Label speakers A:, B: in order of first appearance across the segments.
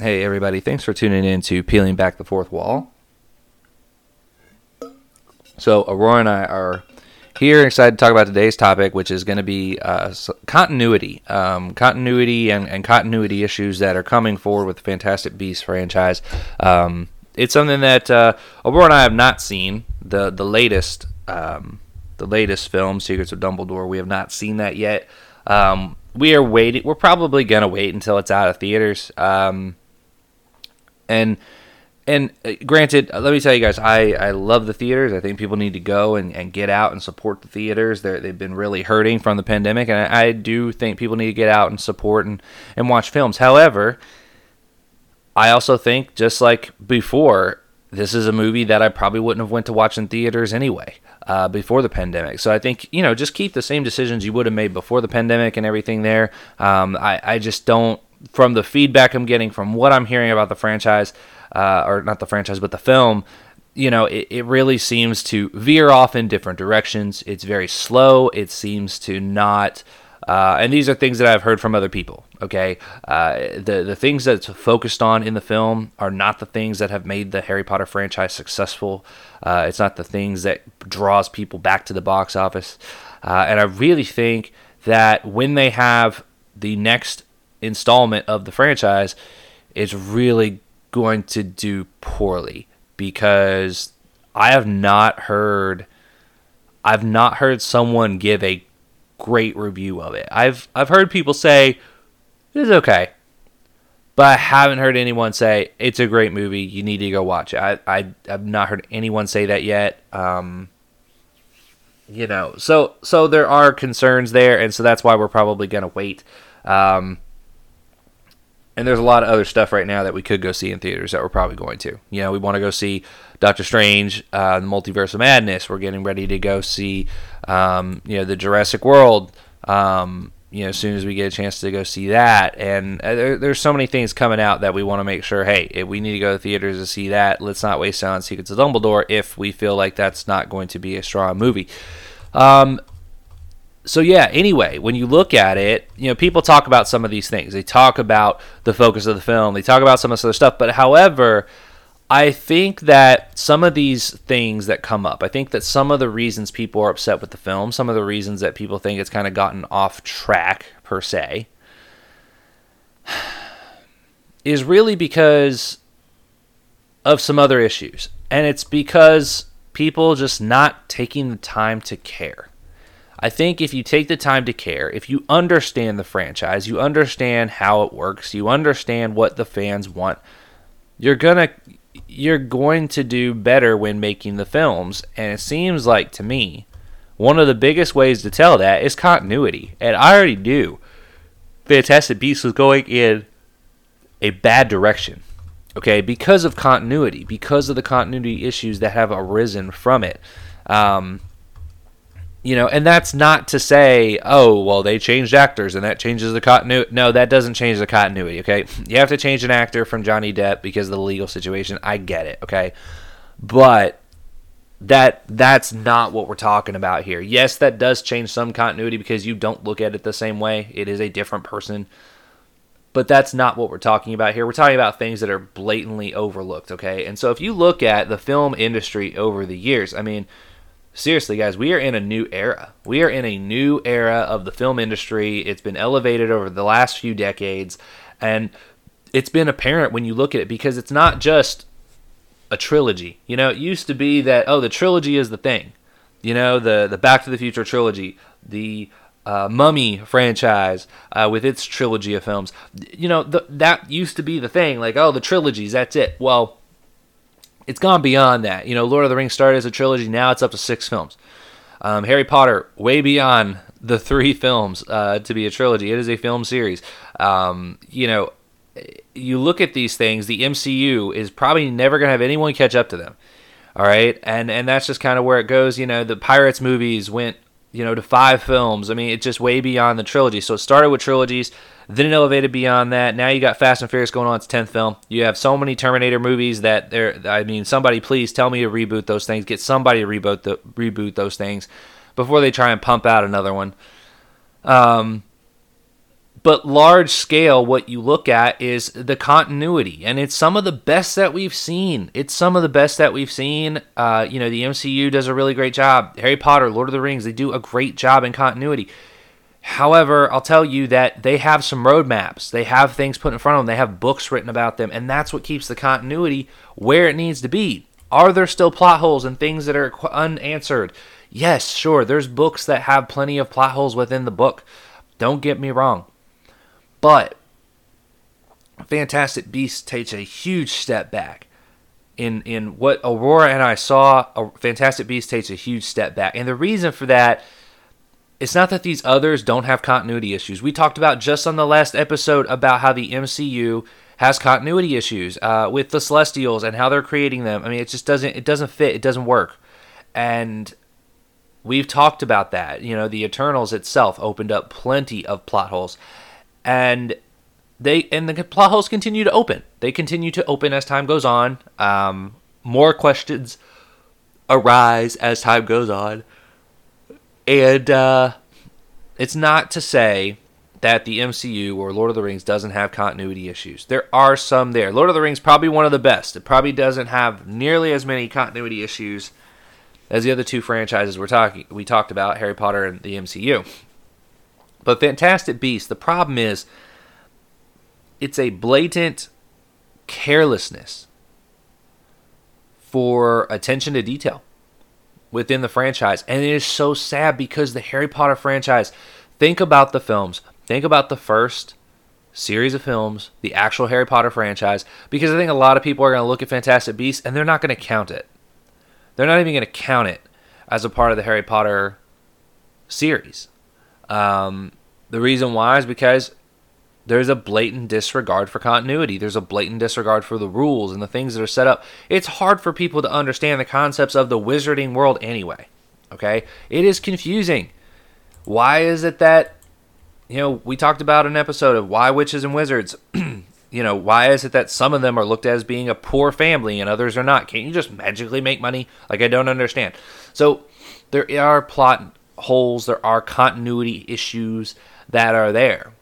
A: Hey, everybody. Thanks for tuning in to Peeling Back the Fourth Wall. So, Aurora and I are here excited to talk about today's topic, which is going to be uh, continuity. Um, continuity and, and, continuity issues that are coming forward with the Fantastic Beasts franchise. Um, it's something that uh, Aurora and I have not seen. The, the latest. Um, the latest film, Secrets of Dumbledore. We have not seen that yet. Um, we are waiting. We're probably gonna wait until it's out of theaters. Um, and and uh, granted, uh, let me tell you guys, I, I love the theaters. I think people need to go and, and get out and support the theaters. they they've been really hurting from the pandemic, and I, I do think people need to get out and support and, and watch films. However, I also think, just like before, this is a movie that I probably wouldn't have went to watch in theaters anyway uh, before the pandemic. So I think you know just keep the same decisions you would have made before the pandemic and everything there. Um, I I just don't from the feedback I'm getting from what I'm hearing about the franchise, uh, or not the franchise, but the film. You know, it, it really seems to veer off in different directions. It's very slow. It seems to not uh, and these are things that I've heard from other people. Okay, uh, the the things that's focused on in the film are not the things that have made the Harry Potter franchise successful. Uh, it's not the things that draws people back to the box office. Uh, and I really think that when they have the next installment of the franchise, it's really going to do poorly because I have not heard. I've not heard someone give a great review of it. I've I've heard people say it's okay, but I haven't heard anyone say it's a great movie. You need to go watch it. I I have not heard anyone say that yet. Um, you know, so so there are concerns there, and so that's why we're probably gonna wait. Um, and there's a lot of other stuff right now that we could go see in theaters that we're probably going to. You know, we want to go see Doctor Strange, uh, the Multiverse of Madness. We're getting ready to go see, um, you know, the Jurassic World. Um, you know, as soon as we get a chance to go see that, and uh, there, there's so many things coming out that we want to make sure. Hey, if we need to go to theaters to see that, let's not waste on Secrets of Dumbledore if we feel like that's not going to be a strong movie. Um, so yeah anyway when you look at it you know people talk about some of these things they talk about the focus of the film they talk about some of this other stuff but however I think that some of these things that come up, I think that some of the reasons people are upset with the film, some of the reasons that people think it's kind of gotten off track, per se, is really because of some other issues. And it's because people just not taking the time to care. I think if you take the time to care, if you understand the franchise, you understand how it works, you understand what the fans want, you're going to you're going to do better when making the films. And it seems like to me, one of the biggest ways to tell that is continuity. And I already knew Fantastic Beasts was going in a bad direction. Okay, because of continuity, because of the continuity issues that have arisen from it. Um, you know, and that's not to say, oh, well, they changed actors and that changes the continuity. No, that doesn't change the continuity, okay? You have to change an actor from Johnny Depp because of the legal situation. I get it, okay? But that that's not what we're talking about here. Yes, that does change some continuity because you don't look at it the same way. It is a different person. But that's not what we're talking about here. We're talking about things that are blatantly overlooked, okay? And so if you look at the film industry over the years, I mean, seriously, guys, we are in a new era. We are in a new era of the film industry. It's been elevated over the last few decades, and it's been apparent when you look at it because it's not just a trilogy. You know, it used to be that oh, the trilogy is the thing. You know, the the Back to the Future trilogy, the uh, Mummy franchise uh, with its trilogy of films. You know, the, that used to be the thing. Like, oh, the trilogies, that's it. Well, it's gone beyond that. You know, Lord of the Rings started as a trilogy. Now it's up to six films. Um, Harry Potter, way beyond the three films uh, to be a trilogy. It is a film series. Um, you know, you look at these things. The MCU is probably never going to have anyone catch up to them. All right, and and that's just kind of where it goes. You know, the Pirates movies went you know to five films. I mean, it's just way beyond the trilogy. So it started with trilogies. Then it elevated beyond that. Now you got Fast and Furious going on its tenth film. You have so many Terminator movies that there. I mean, somebody please tell me to reboot those things. Get somebody to reboot the reboot those things before they try and pump out another one. Um, but large scale, what you look at is the continuity, and it's some of the best that we've seen. It's some of the best that we've seen. Uh, you know, the MCU does a really great job. Harry Potter, Lord of the Rings, they do a great job in continuity. However, I'll tell you that they have some roadmaps. They have things put in front of them. They have books written about them, and that's what keeps the continuity where it needs to be. Are there still plot holes and things that are unanswered? Yes, sure. There's books that have plenty of plot holes within the book. Don't get me wrong. But Fantastic Beasts takes a huge step back. In in what Aurora and I saw, Fantastic Beasts takes a huge step back. And the reason for that it's not that these others don't have continuity issues. We talked about just on the last episode about how the MCU has continuity issues uh, with the Celestials and how they're creating them. I mean, it just doesn't it doesn't fit. It doesn't work. And we've talked about that. You know, the Eternals itself opened up plenty of plot holes and they and the plot holes continue to open. They continue to open as time goes on. Um, more questions arise as time goes on, and uh, it's not to say that the MCU or Lord of the Rings doesn't have continuity issues. There are some there. Lord of the Rings probably one of the best. It probably doesn't have nearly as many continuity issues as the other two franchises we're talking we talked about, Harry Potter and the MCU. But Fantastic Beasts, the problem is it's a blatant carelessness for attention to detail within the franchise. And it is so sad because the Harry Potter franchise, think about the films, think about the first series of films, the actual Harry Potter franchise, because I think a lot of people are going to look at Fantastic Beasts and they're not going to count it. They're not even going to count it as a part of the Harry Potter series. Um, the reason why is because there's a blatant disregard for continuity. There's a blatant disregard for the rules and the things that are set up. It's hard for people to understand the concepts of the wizarding world anyway. Okay? It is confusing. Why is it that, you know, we talked about an episode of why witches and wizards, you know, why is it that some of them are looked at as being a poor family and others are not? Can't you just magically make money? Like, I don't understand. So, there are plot holes, there are continuity issues that are there.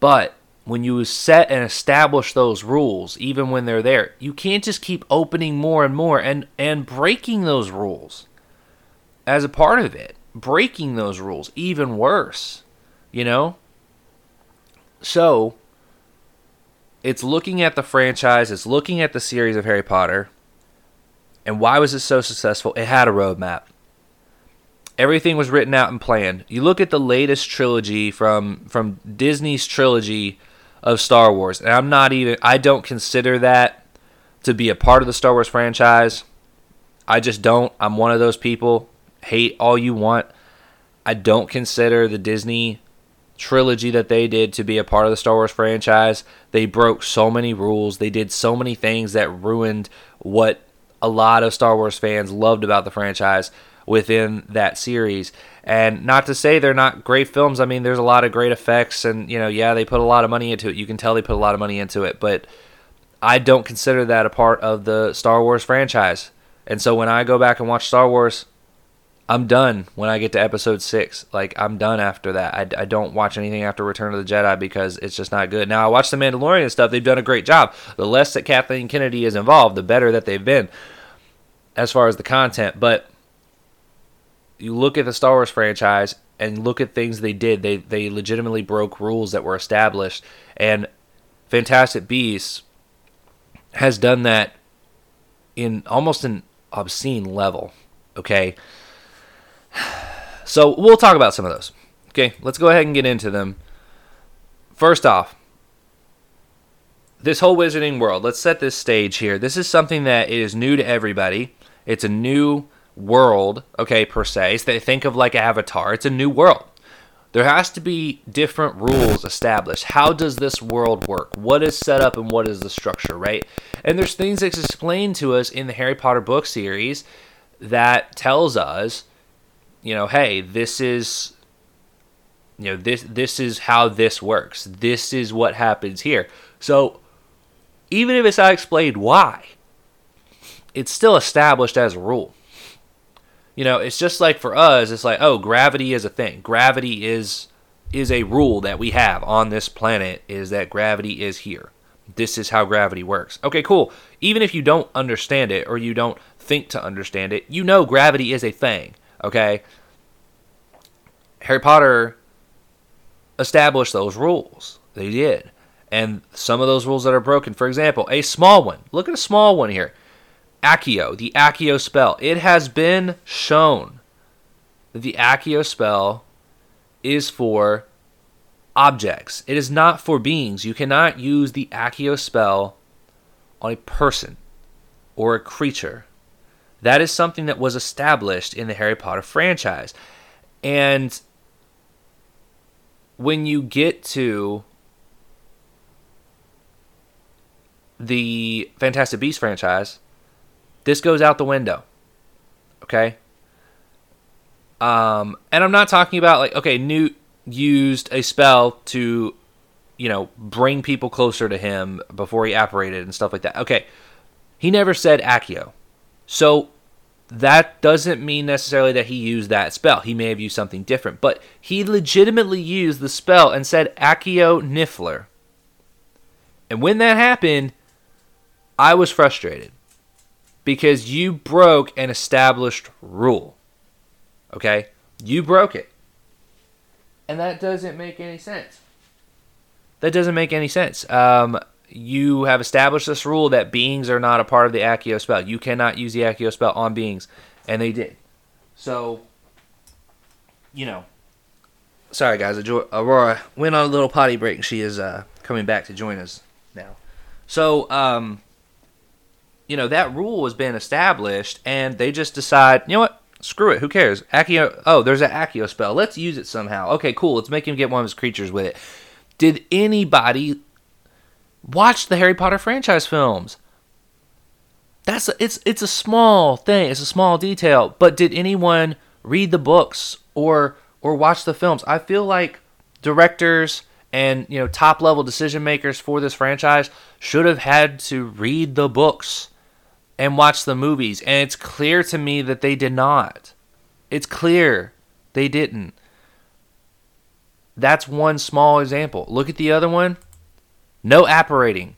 A: But when you set and establish those rules, even when they're there, you can't just keep opening more and more and, and breaking those rules as a part of it. Breaking those rules, even worse, you know? So, it's looking at the franchise, it's looking at the series of Harry Potter, and why was it so successful? It had a roadmap everything was written out and planned. You look at the latest trilogy from from Disney's trilogy of Star Wars, and I'm not even I don't consider that to be a part of the Star Wars franchise. I just don't. I'm one of those people. Hate all you want. I don't consider the Disney trilogy that they did to be a part of the Star Wars franchise. They broke so many rules. They did so many things that ruined what a lot of Star Wars fans loved about the franchise within that series. And not to say they're not great films. I mean, there's a lot of great effects, and you know, yeah, they put a lot of money into it. You can tell they put a lot of money into it, but I don't consider that a part of the Star Wars franchise. And so when I go back and watch Star Wars, I'm done when I get to episode six. Like, I'm done after that. I, I don't watch anything after Return of the Jedi because it's just not good. Now, I watch The Mandalorian stuff. They've done a great job. The less that Kathleen Kennedy is involved, the better that they've been as far as the content. But you look at the Star Wars franchise and look at things they did. They they legitimately broke rules that were established, and Fantastic Beasts has done that in almost an obscene level. Okay, so we'll talk about some of those. Okay, let's go ahead and get into them. First off, this whole wizarding world. Let's set this stage here. This is something that is new to everybody. It's a new world, okay, per se. So they think of like Avatar, it's a new world. There has to be different rules established. How does this world work? What is set up and what is the structure, right? And there's things that's explained to us in the Harry Potter book series that tells us, you know, hey, this is you know, this this is how this works. This is what happens here. So even if it's not explained why, it's still established as a rule. You know, it's just like for us, it's like, oh, gravity is a thing. Gravity is is a rule that we have on this planet is that gravity is here. This is how gravity works. Okay, cool. Even if you don't understand it or you don't think to understand it, you know gravity is a thing. Okay? Harry Potter established those rules. They did. And some of those rules that are broken, for example, a small one. Look at a small one here. Accio, the Accio spell. It has been shown that the Accio spell is for objects. It is not for beings. You cannot use the Accio spell on a person or a creature. That is something that was established in the Harry Potter franchise. And when you get to the Fantastic Beasts franchise, this goes out the window. Okay? Um, and I'm not talking about like okay, Newt used a spell to, you know, bring people closer to him before he apparated and stuff like that. Okay, he never said Accio, so that doesn't mean necessarily that he used that spell. He may have used something different, but he legitimately used the spell and said Accio Niffler. And when that happened, I was frustrated because you broke an established rule. Okay? You broke it. And that doesn't make any sense. That doesn't make any sense. Um, you have established this rule that beings are not a part of the Accio spell. You cannot use the Accio spell on beings. And they did. So, you know. Sorry, guys. Aurora went on a little potty break and she is uh, coming back to join us now. So, um, you know, that rule has been established and they just decide, you know what? Screw it. Who cares? Accio. Oh, there's an Accio spell. Let's use it somehow. Okay, cool. Let's make him get one of his creatures with it. Did anybody watch the Harry Potter franchise films? That's a, it's it's a small thing. It's a small detail. But did anyone read the books or or watch the films? I feel like directors and you know top level decision makers for this franchise should have had to read the books and watch the movies. And it's clear to me that they did not. It's clear they didn't. That's one small example. Look at the other one. No apparating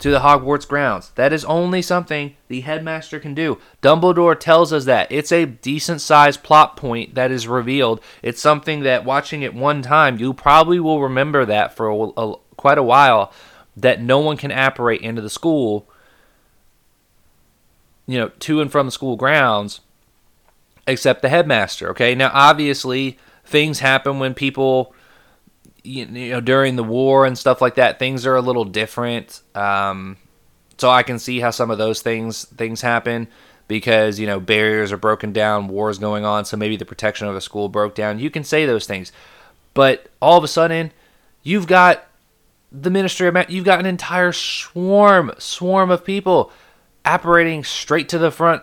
A: to the Hogwarts grounds. That is only something the headmaster can do. Dumbledore tells us that. It's a decent sized plot point that is revealed. It's something that watching it one time, you probably will remember that for a, a, quite a while that no one can apparate into the school you know, to and from the school grounds except the headmaster. Okay, now obviously things happen when people, you know, during the war and stuff like that. Things are a little different. Um, so I can see how some of those things things happen because you know barriers are broken down, wars going on, so maybe the protection of a school broke down. You can say those things, but all of a sudden, you've got the ministry of you've got an entire swarm swarm of people apparating straight to the front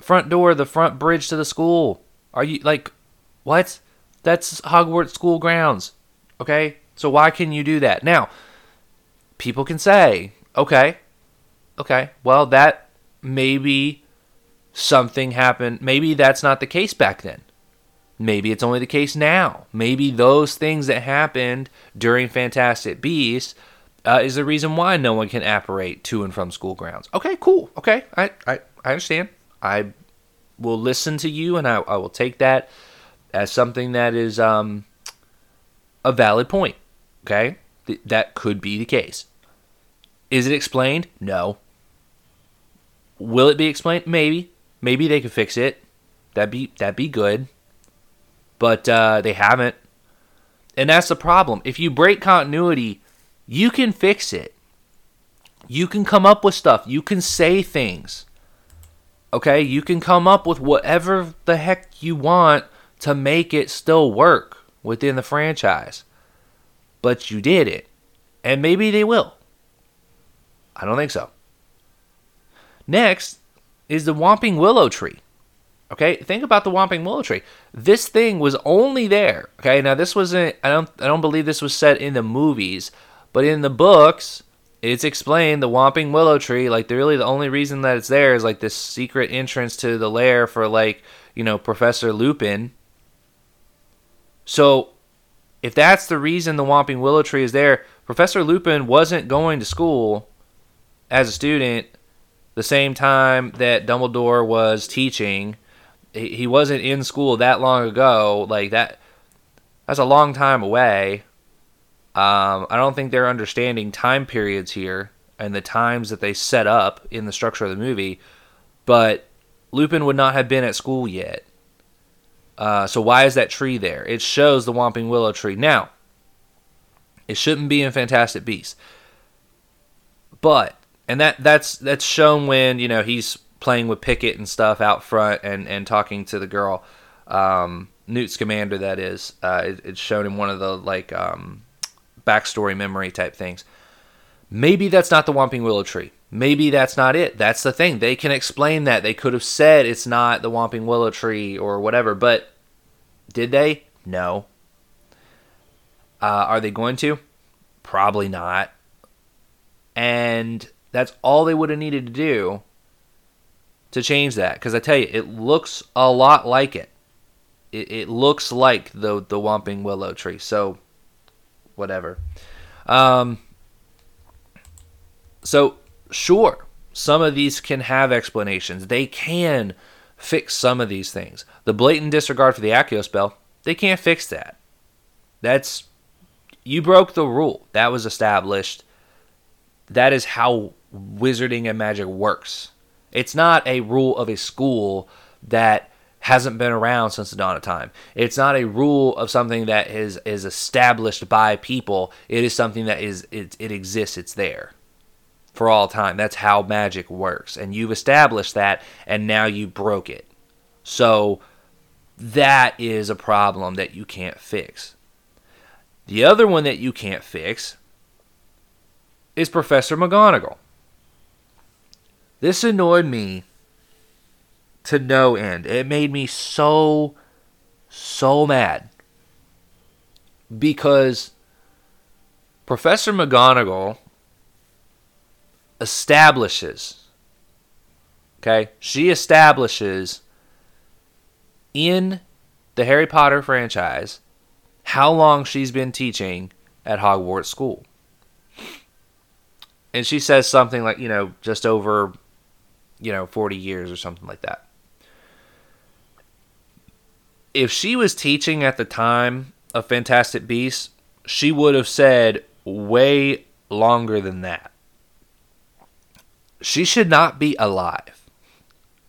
A: front door, the front bridge to the school. Are you like what? That's Hogwarts school grounds. Okay? So why can you do that? Now, people can say, okay, okay, well, that maybe something happened. Maybe that's not the case back then. Maybe it's only the case now. Maybe those things that happened during Fantastic Beasts uh, is the reason why no one can apparate to and from school grounds. Okay, cool. Okay, I, I, I understand. I will listen to you and I, I will take that as something that is um, a valid point. Okay, Th- that could be the case. Is it explained? No. Will it be explained? Maybe. Maybe they could fix it. That'd be that'd be good. But uh, they haven't, and that's the problem. If you break continuity you can fix it. You can come up with stuff. You can say things. Okay? You can come up with whatever the heck you want to make it still work within the franchise. But you did it. And maybe they will. I don't think so. Next is the Whomping Willow Tree. Okay, think about the Whomping Willow Tree. This thing was only there. Okay, now this wasn't. I don't. I don't believe this was set in the movies. But in the books, it's explained the Whomping Willow Tree, like the really the only reason that it's there is like this secret entrance to the lair for like, you know, Professor Lupin. So if that's the reason the Whomping Willow Tree is there, Professor Lupin wasn't going to school as a student the same time that Dumbledore was teaching. He wasn't in school that long ago. Like that, that's a long time away. Um, I don't think they're understanding time periods here and the times that they set up in the structure of the movie. But Lupin would not have been at school yet. Uh, so why is that tree there? It shows the Whomping Willow tree. Now, it shouldn't be in Fantastic Beasts, but and that that's that's shown when you know he's playing with Pickett and stuff out front and and talking to the girl, um, Newt Scamander. That is, uh, it, it's shown in one of the like um, backstory memory type things. Maybe that's not the Whomping Willow tree. Maybe that's not it. That's the thing. They can explain that. They could have said it's not the Whomping Willow tree or whatever, but did they? No. Uh, are they going to? Probably not. And that's all they would have needed to do to change that. Because I tell you, it looks a lot like it. It, it looks like the the Whomping Willow tree. So, whatever. Um, so, sure, some of these can have explanations. They can fix some of these things. The blatant disregard for the Accio spell, they can't fix that. That's you broke the rule. That was established. That is how wizarding and magic works. It's not a rule of a school that hasn't been around since the dawn of time. It's not a rule of something that is is established by people. It is something that is it, it exists. It's there for all time. That's how magic works. And you've established that and now you broke it. So that is a problem that you can't fix. The other one that you can't fix is Professor McGonagall. This annoyed me to no end. It made me so, so mad. Because Professor McGonagall establishes, okay, she establishes in the Harry Potter franchise how long she's been teaching at Hogwarts School. And she says something like, you know, just over, you know, 40 years or something like that. If she was teaching at the time of Fantastic Beasts, she would have said way longer than that. She should not be alive.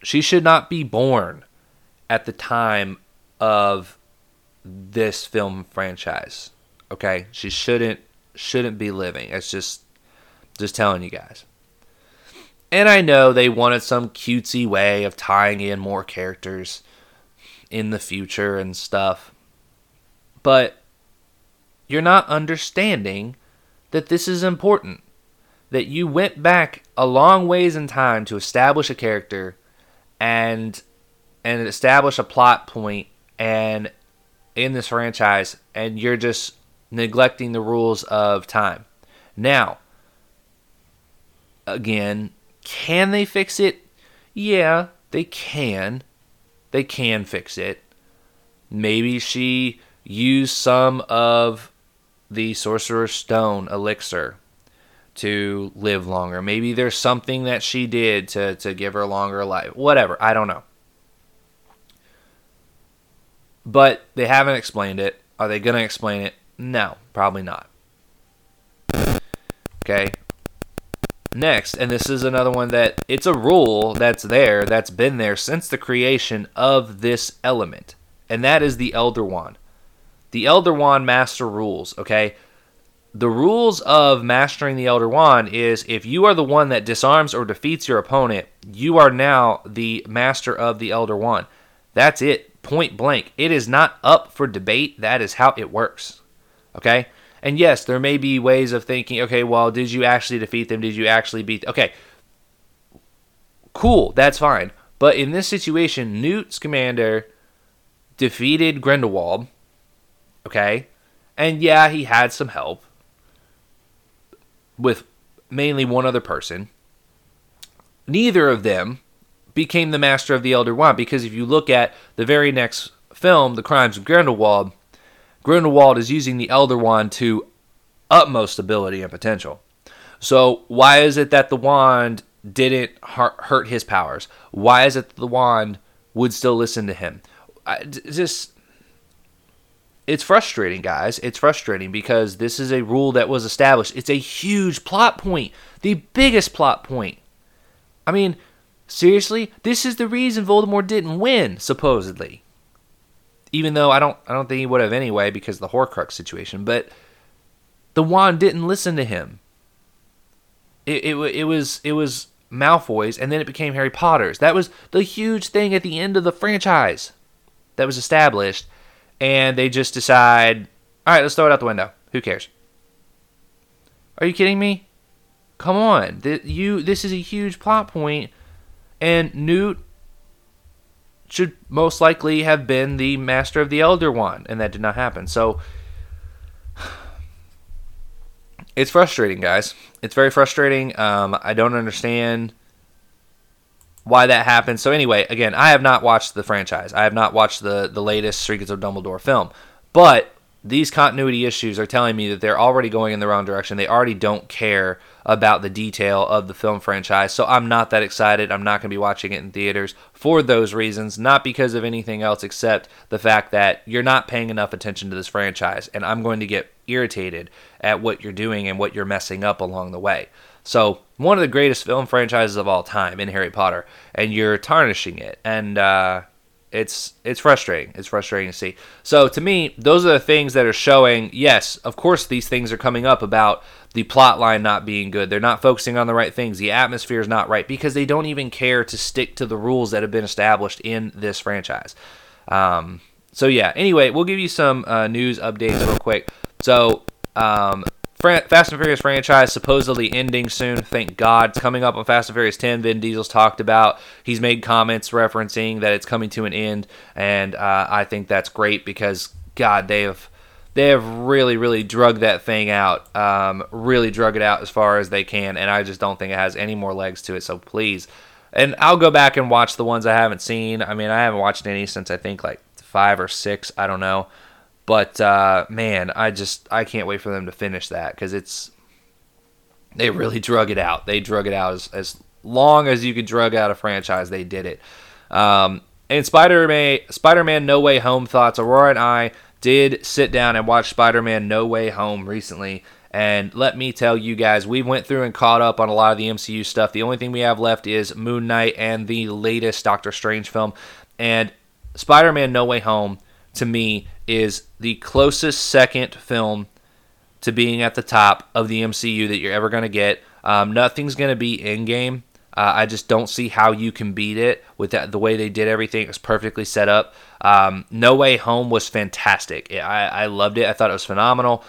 A: She should not be born at the time of this film franchise. Okay? She shouldn't shouldn't be living. It's just just telling you guys. And I know they wanted some cutesy way of tying in more characters in the future and stuff. But you're not understanding that this is important. That you went back a long ways in time to establish a character and and establish a plot point and in this franchise and you're just neglecting the rules of time. Now, again, can they fix it? Yeah, they can. They can fix it. Maybe she used some of the Sorcerer's Stone elixir to live longer. Maybe there's something that she did to, to give her longer life. Whatever. I don't know. But they haven't explained it. Are they going to explain it? No, probably not. Okay. Next, and this is another one that it's a rule that's there, that's been there since the creation of this element, and that is the Elder Wand. The Elder Wand master rules, okay? The rules of mastering the Elder Wand is if you are the one that disarms or defeats your opponent, you are now the master of the Elder Wand. That's it, point blank. It is not up for debate. That is how it works, okay? And yes, there may be ways of thinking, okay, well, did you actually defeat them? Did you actually beat them? Okay. Cool, that's fine. But in this situation, Newt Scamander defeated Grindelwald. Okay? And yeah, he had some help with mainly one other person. Neither of them became the master of the Elder Wand because if you look at the very next film, The Crimes of Grindelwald, Grindelwald is using the Elder Wand to utmost ability and potential. So why is it that the wand didn't hurt his powers? Why is it that the wand would still listen to him? I, just it's frustrating, guys. It's frustrating because this is a rule that was established. It's a huge plot point, the biggest plot point. I mean, seriously, this is the reason Voldemort didn't win, supposedly. Even though I don't, I don't think he would have anyway because of the Horcrux situation. But the wand didn't listen to him. It, it, it was, it was Malfoy's, and then it became Harry Potter's. That was the huge thing at the end of the franchise that was established and they just decide, all right, let's throw it out the window. Who cares? Are you kidding me? Come on, you. This is a huge plot point, and Newt should most likely have been the master of the Elder Wand, and that did not happen. So it's frustrating, guys. It's very frustrating. Um, I don't understand why that happened. So anyway, again, I have not watched the franchise. I have not watched the the latest Secrets of Dumbledore film, but these continuity issues are telling me that they're already going in the wrong direction. They already don't care about the detail of the film franchise. So I'm not that excited. I'm not going to be watching it in theaters for those reasons, not because of anything else except the fact that you're not paying enough attention to this franchise and I'm going to get irritated at what you're doing and what you're messing up along the way. So, one of the greatest film franchises of all time in Harry Potter, and you're tarnishing it, and uh, it's it's frustrating. It's frustrating to see. So, to me, those are the things that are showing. Yes, of course, these things are coming up about the plot line not being good. They're not focusing on the right things. The atmosphere is not right because they don't even care to stick to the rules that have been established in this franchise. Um, so yeah. Anyway, we'll give you some uh, news updates real quick. So um, Fast and Furious franchise supposedly ending soon. Thank God. It's coming up on Fast and Furious 10. Vin Diesel's talked about. He's made comments referencing that it's coming to an end, and uh, I think that's great because God, they have they have really, really drug that thing out. Um, really drug it out as far as they can, and I just don't think it has any more legs to it. So please, and I'll go back and watch the ones I haven't seen. I mean, I haven't watched any since I think like five or six. I don't know. But uh, man, I just I can't wait for them to finish that because it's they really drug it out. They drug it out as, as long as you could drug out a franchise. They did it. Um, and Spider-Man, Spider-Man No Way Home thoughts. Aurora and I did sit down and watch Spider-Man No Way Home recently. And let me tell you guys, we went through and caught up on a lot of the MCU stuff. The only thing we have left is Moon Knight and the latest Doctor Strange film. And Spider Man No Way Home, to me, is the closest second film to being at the top of the MCU that you're ever going to get. Um, nothing's going to be Endgame. Uh, I just don't see how you can beat it with that, the way they did everything. It was perfectly set up. Um, no Way Home was fantastic. I, I loved it. I thought it was phenomenal.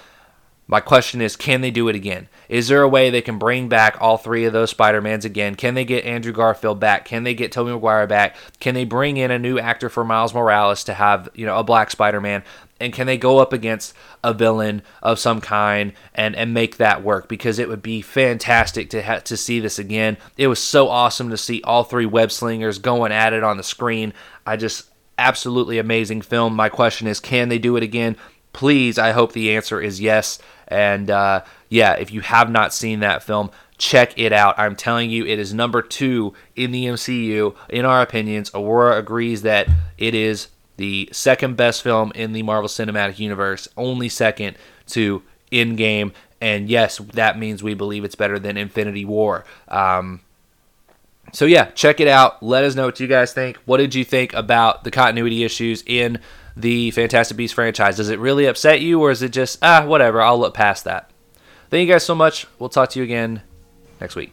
A: My question is, can they do it again? Is there a way they can bring back all three of those Spider-Mans again? Can they get Andrew Garfield back? Can they get Tobey Maguire back? Can they bring in a new actor for Miles Morales to have, you know, a black Spider-Man? And can they go up against a villain of some kind and, and make that work? Because it would be fantastic to ha- to see this again. It was so awesome to see all three web slingers going at it on the screen. I just absolutely amazing film. My question is, can they do it again? Please, I hope the answer is yes. And uh, yeah, if you have not seen that film, check it out. I'm telling you, it is number two in the MCU, in our opinions. Aurora agrees that it is the second best film in the Marvel Cinematic Universe, only second to Endgame. And yes, that means we believe it's better than Infinity War. Um, so yeah, check it out. Let us know what you guys think. What did you think about the continuity issues in the Fantastic Beasts franchise? Does it really upset you, or is it just ah whatever? I'll look past that. Thank you guys so much. We'll talk to you again next week.